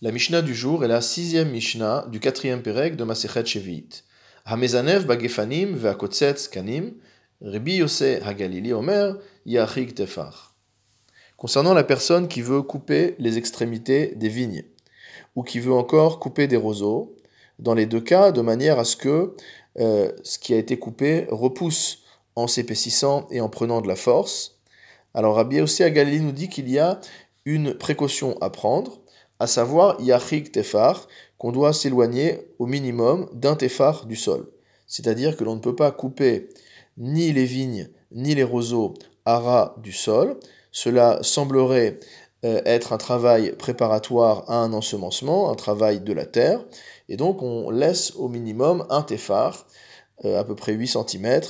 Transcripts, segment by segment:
La Mishnah du jour est la sixième Mishnah du quatrième Pérec de Masechet Shevi'it. Hamezanev bagefanim ve'akotzetz kanim, Rabbi Yosef Hagalili Omer, Tefar. Concernant la personne qui veut couper les extrémités des vignes, ou qui veut encore couper des roseaux, dans les deux cas, de manière à ce que euh, ce qui a été coupé repousse en s'épaississant et en prenant de la force. Alors Rabbi Yosef Hagalili nous dit qu'il y a une précaution à prendre, à savoir Yachik Tefar, qu'on doit s'éloigner au minimum d'un Tefar du sol. C'est-à-dire que l'on ne peut pas couper ni les vignes ni les roseaux à ras du sol. Cela semblerait euh, être un travail préparatoire à un ensemencement, un travail de la terre, et donc on laisse au minimum un Tefar, euh, à peu près 8 cm,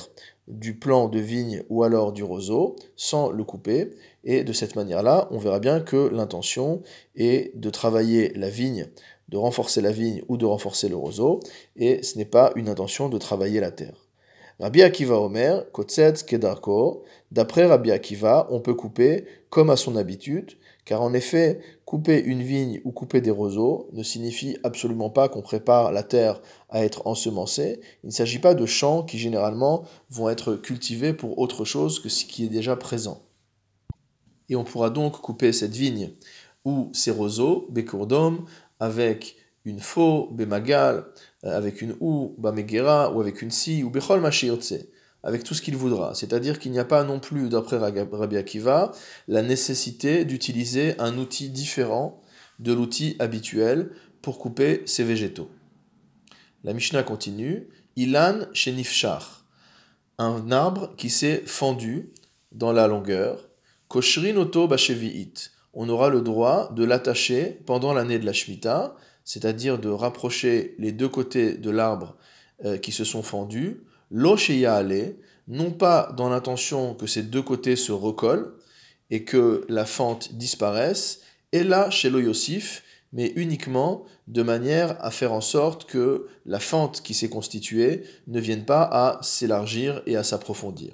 du plan de vigne ou alors du roseau, sans le couper, et de cette manière-là, on verra bien que l'intention est de travailler la vigne, de renforcer la vigne ou de renforcer le roseau, et ce n'est pas une intention de travailler la terre. Rabbi Akiva Omer, Kotsetz Kedarko, d'après Rabbi Akiva, on peut couper comme à son habitude, car en effet, couper une vigne ou couper des roseaux ne signifie absolument pas qu'on prépare la terre à être ensemencée. Il ne s'agit pas de champs qui généralement vont être cultivés pour autre chose que ce qui est déjà présent et on pourra donc couper cette vigne ou ces roseaux, Bekourdom, avec une faux, Bemagal, euh, avec une ou, Bamegera, ou avec une si, ou Bechol avec tout ce qu'il voudra. C'est-à-dire qu'il n'y a pas non plus, d'après Rabbi Akiva, la nécessité d'utiliser un outil différent de l'outil habituel pour couper ces végétaux. La Mishnah continue, Ilan Shenifshar, un arbre qui s'est fendu dans la longueur, Koshrin oto On aura le droit de l'attacher pendant l'année de la Shemitah, c'est-à-dire de rapprocher les deux côtés de l'arbre euh, qui se sont fendus, lo ale, non pas dans l'intention que ces deux côtés se recollent et que la fente disparaisse, et là chez lo Yosif, mais uniquement de manière à faire en sorte que la fente qui s'est constituée ne vienne pas à s'élargir et à s'approfondir.